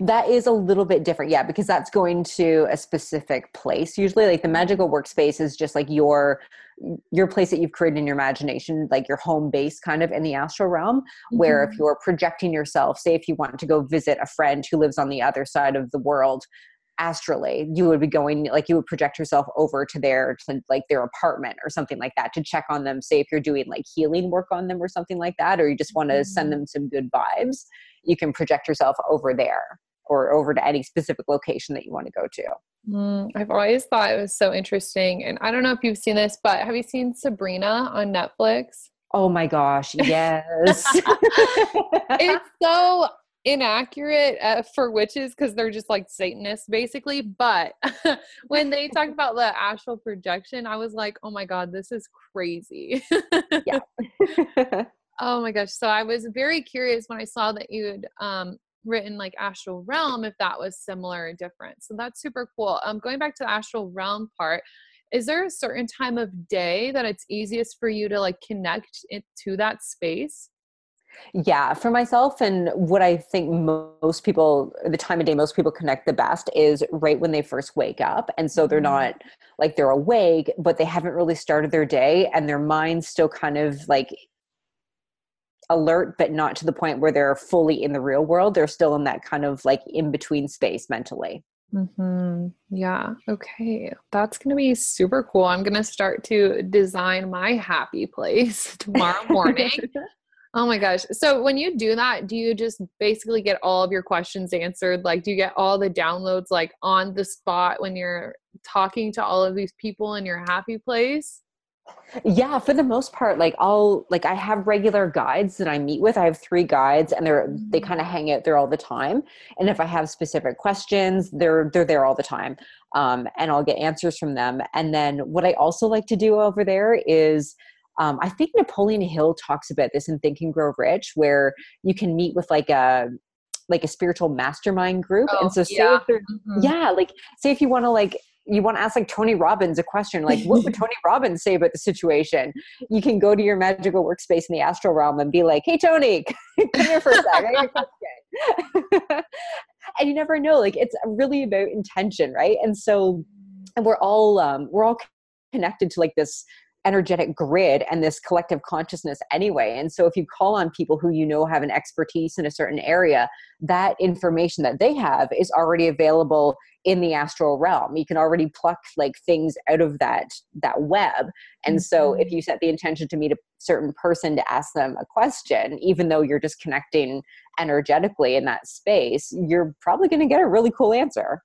S2: that is a little bit different, yeah, because that's going to a specific place. Usually, like the magical workspace is just like your your place that you've created in your imagination, like your home base kind of in the astral realm, mm-hmm. where if mm-hmm. you're projecting yourself, say if you want to go visit a friend who lives on the other side of the world, astrally you would be going like you would project yourself over to their to like their apartment or something like that to check on them say if you're doing like healing work on them or something like that or you just want to send mm-hmm. them some good vibes you can project yourself over there or over to any specific location that you want to go to
S1: mm, i've always thought it was so interesting and i don't know if you've seen this but have you seen sabrina on netflix
S2: Oh my gosh, yes.
S1: it's so inaccurate uh, for witches because they're just like Satanists basically. But when they talked about the astral projection, I was like, oh my God, this is crazy. yeah. Oh my gosh. So I was very curious when I saw that you'd um, written like astral realm if that was similar or different. So that's super cool. Um, going back to the astral realm part, is there a certain time of day that it's easiest for you to like connect it to that space?
S2: Yeah, for myself, and what I think most people, the time of day most people connect the best is right when they first wake up. And so they're mm-hmm. not like they're awake, but they haven't really started their day, and their mind's still kind of like alert, but not to the point where they're fully in the real world. They're still in that kind of like in between space mentally.
S1: Mm-hmm. Yeah. Okay. That's going to be super cool. I'm going to start to design my happy place tomorrow morning. Oh my gosh. So when you do that, do you just basically get all of your questions answered? Like do you get all the downloads like on the spot when you're talking to all of these people in your happy place?
S2: Yeah, for the most part, like I'll like I have regular guides that I meet with. I have three guides and they're they
S1: Mm.
S2: kind of hang out there all the time. And if I have specific questions, they're they're there all the time. Um, and I'll get answers from them. And then what I also like to do over there is um, I think Napoleon Hill talks about this in Think and Grow Rich, where you can meet with like a like a spiritual mastermind group.
S1: Oh,
S2: and so say
S1: yeah. Mhm.
S2: yeah, like say if you want to like you want to ask like Tony Robbins a question, like what would Tony Robbins say about the situation? You can go to your magical workspace in the astral realm and be like, "Hey Tony, come here for a sec. I got a question." and you never know. Like it's really about intention, right? And so, and we're all um, we're all connected to like this energetic grid and this collective consciousness anyway. And so if you call on people who you know have an expertise in a certain area, that information that they have is already available in the astral realm. You can already pluck like things out of that that web. And so if
S1: Mhm.
S2: you set the intention to meet a certain person to ask them a question, even though you're just connecting energetically in that space, you're probably going to get a really cool answer.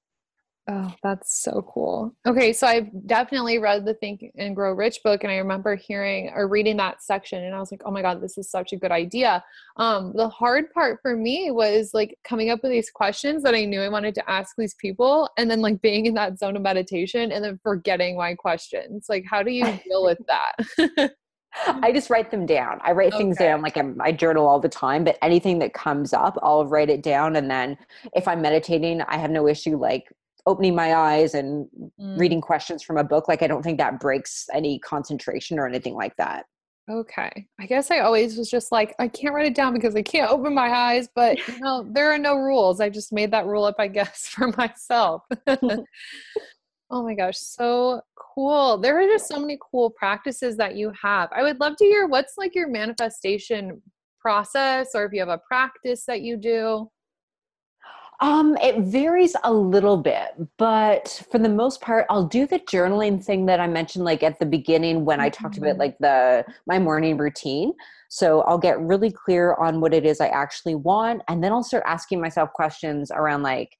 S1: Oh, that's so cool. Okay, so I've definitely read the Think and Grow Rich book, and I remember hearing or reading that section, and I was like, oh my God, this is such a good idea. Um, the hard part for me was like coming up with these questions that I knew I wanted to ask these people, and then like being in that zone of meditation and then forgetting my questions. Like, how do you deal with that?
S2: I just write them down. I write things down like I'm, I journal all the time, but anything that comes up, I'll write it down. And then if I'm meditating, I have no issue like opening my eyes and
S1: Mm,
S2: reading questions from a book. Like I don't think that breaks any concentration or anything like that.
S1: Okay. I guess I always was just like, I can't write it down because I can't open my eyes, but you know, there are no rules. I just made that rule up, I guess, for myself. oh my gosh, so cool. There are just so many cool practices that you have. I would love to hear what's like your manifestation process or if you have a practice that you do.
S2: Um, it varies a little bit, but for the most part, I'll do the journaling thing that I mentioned like at the beginning when I talked about
S1: Mhm.
S2: like the my morning routine. So I'll get really clear on what it is I actually want, and then I'll start asking myself questions around like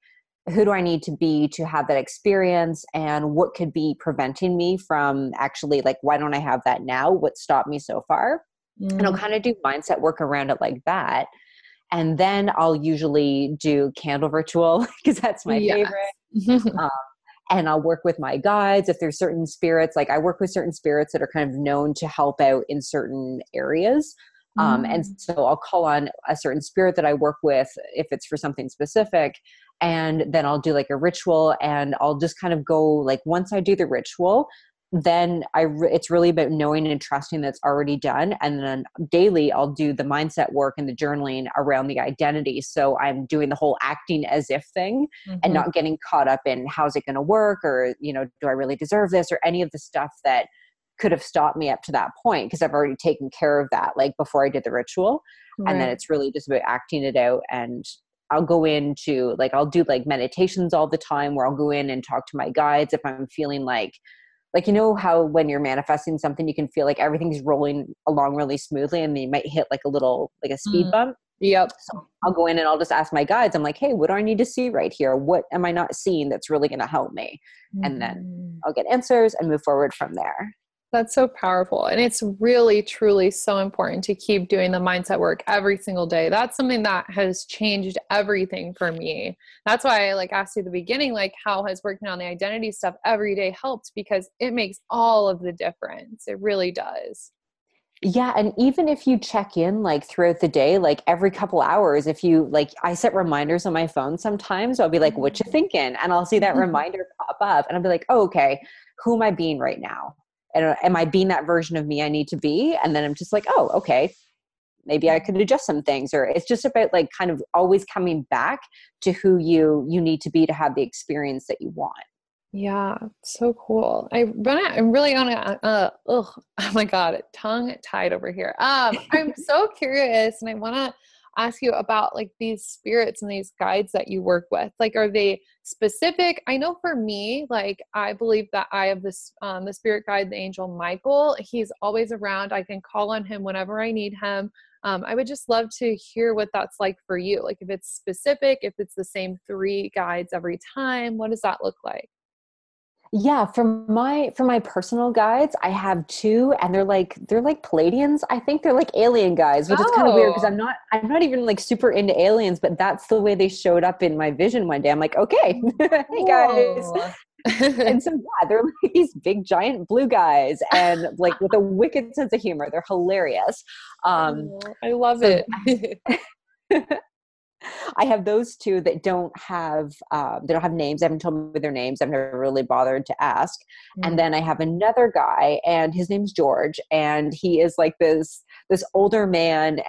S2: who do I need to be to have that experience and what could be preventing me from actually like why don't I have that now? What stopped me so far? and I'll
S1: Mm,
S2: kind of do mindset work around it like that. And then I'll usually do candle ritual because that's my
S1: Yes.
S2: favorite. Um, and I'll work with my guides if there's certain spirits. Like I work with certain spirits that are kind of known to help out in certain areas. Um, and
S1: Mm.
S2: so I'll call on a certain spirit that I work with if it's for something specific. And then I'll do like a ritual and I'll just kind of go like once I do the ritual, then I re- it's really about knowing and trusting that's already done. And then daily I'll do the mindset work and the journaling around the identity. So I'm doing the whole acting as if thing and
S1: Mhm.
S2: not getting caught up in how's it going to work or you know do i really deserve this or any of the stuff that could have stopped me up to that point because i've already taken care of that like before i did the ritual and then it's really just about acting it out and i'll go into like i'll do like meditations all the time where i'll go in and talk to my guides if i'm feeling like like you know how when you're manifesting something you can feel like everything's rolling along really smoothly and then you might hit like a little like a speed
S1: Mm.
S2: bump
S1: Yep.
S2: so I'll go in and I'll just ask my guides. I'm like, hey, what do I need to see right here? What am I not seeing that's really going to help me? And then
S1: Mhm.
S2: I'll get answers and move forward from there.
S1: That's so powerful. And it's really, truly so important to keep doing the mindset work every single day. That's something that has changed everything for me. That's why I like asked you at the beginning, like how has working on the identity stuff every day helped because it makes all of the difference. It really does.
S2: Yeah. And even if you check in like throughout the day, like every couple hours, if you like, I set reminders on my phone sometimes, I'll be like, what mm-hmm. you thinking? And I'll see that reminder pop up and I'll be like, oh, okay, who am I being right now? And uh, am I being that version of me I need to be? And then I'm just like, oh, okay, maybe I could adjust some things. Or it's just about like kind of always coming back to who you you need to be to have the experience that you want.
S1: Yeah, so cool. I I'm really on a uh ugh, oh my god, tongue tied over here. Um, I'm so curious and I want to ask you about like these spirits and these guides that you work with. Like are they specific? I know for me, like I believe that I have this um the spirit guide, the angel Michael. He's always around. I can call on him whenever I need him. Um, I would just love to hear what that's like for you. Like if it's specific, if it's the same three guides every time, what does that look like?
S2: Yeah, from my from my personal guides, I have two, and they're like they're like Pleiadians I think they're like alien guys, which oh. is kind of weird because I'm not I'm not even like super into aliens, but that's the way they showed up in my vision one day. I'm like, okay, hey guys. and so yeah, they're like these big giant blue guys and like with a wicked sense of humor. They're hilarious. Um,
S1: oh, I love so it.
S2: I have those two that don't have uh, they don't have names. I haven't told me their names. I've never really bothered to ask. Mm-hmm. And then I have another guy, and his name's George, and he is like this this older man,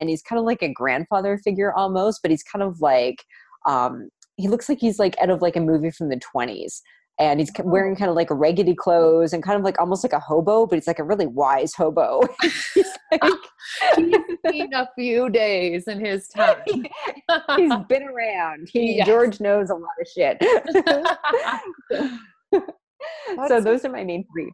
S2: and he's kind of like a grandfather figure almost, but he's kind of like um, he looks like he's like out of like a movie from the twenties and he's wearing kind of like raggedy clothes and kind of like almost like a hobo, but he's like a really wise hobo.
S1: he's like, he's seen a few days in his time.
S2: he's been around. He yes. George knows a lot of shit. so those are my main three.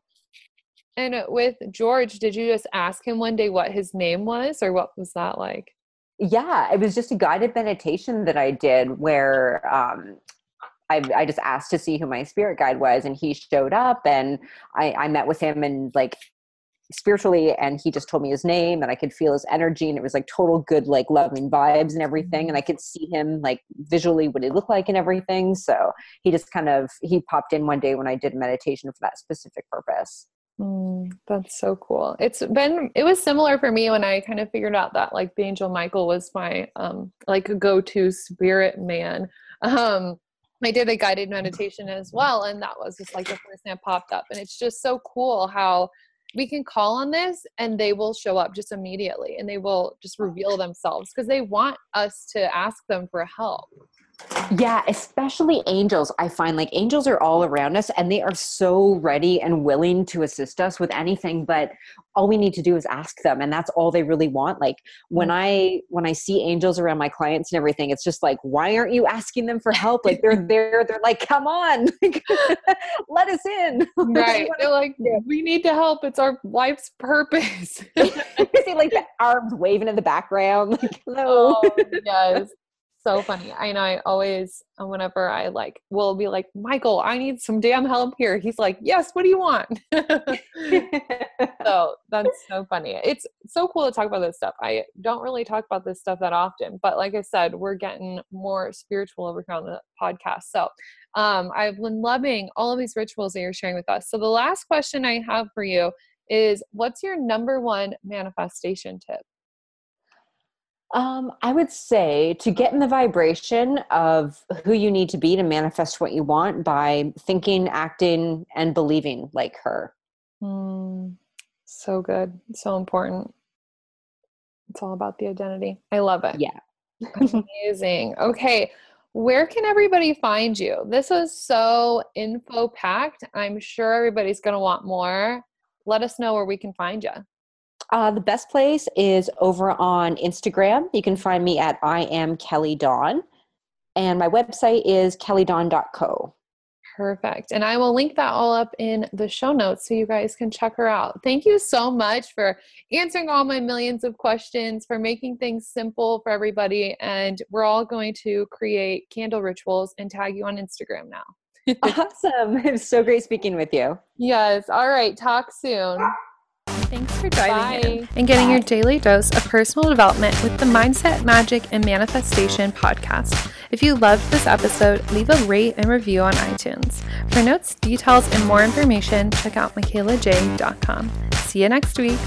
S1: And with George, did you just ask him one day what his name was, or what was that like?
S2: Yeah, it was just a guided meditation that I did where um, I, I just asked to see who my spirit guide was and he showed up and I, I met with him and like spiritually and he just told me his name and I could feel his energy and it was like total good like loving vibes and everything and I could see him like visually what he looked like and everything so he just kind of he popped in one day when I did meditation for that specific purpose.
S1: Mm, that's so cool. It's been it was similar for me when I kind of figured out that like the angel Michael was my um like a go-to spirit man. Um I did a guided meditation as well, and that was just like the first thing that popped up. And it's just so cool how we can call on this and they will show up just immediately and they will just reveal themselves because they want us to ask them for help.
S2: Yeah, especially angels. I find like angels are all around us and they are so ready and willing to assist us with anything, but all we need to do is ask them and that's all they really want. Like when mm-hmm. I when I see angels around my clients and everything, it's just like why aren't you asking them for help? Like they're there, they're like come on. let us in.
S1: Right. they're like we need to help. It's our life's purpose.
S2: You see like the arms waving in the background like hello. Oh,
S1: yes so funny. I know I always, uh, whenever I like, will be like, Michael, I need some damn help here. He's like, Yes, what do you want? so that's so funny. It's so cool to talk about this stuff. I don't really talk about this stuff that often, but like I said, we're getting more spiritual over here on the podcast. So um, I've been loving all of these rituals that you're sharing with us. So the last question I have for you is what's your number one manifestation tip?
S2: Um, I would say to get in the vibration of who you need to be to manifest what you want by thinking, acting, and believing like her.
S1: Mm, so good. So important. It's all about the identity. I love it.
S2: Yeah.
S1: Amazing. Okay. Where can everybody find you? This was so info packed. I'm sure everybody's going to want more. Let us know where we can find you.
S2: Uh, the best place is over on Instagram. You can find me at I am Kelly Dawn. And my website is kellydawn.co.
S1: Perfect. And I will link that all up in the show notes so you guys can check her out. Thank you so much for answering all my millions of questions, for making things simple for everybody. And we're all going to create candle rituals and tag you on Instagram now.
S2: awesome. It was so great speaking with you.
S1: Yes. All right. Talk soon.
S3: Thanks for diving Bye. in and getting your daily dose of personal development with the Mindset, Magic, and Manifestation podcast. If you loved this episode, leave a rate and review on iTunes. For notes, details, and more information, check out mikaylajai.com. See you next week.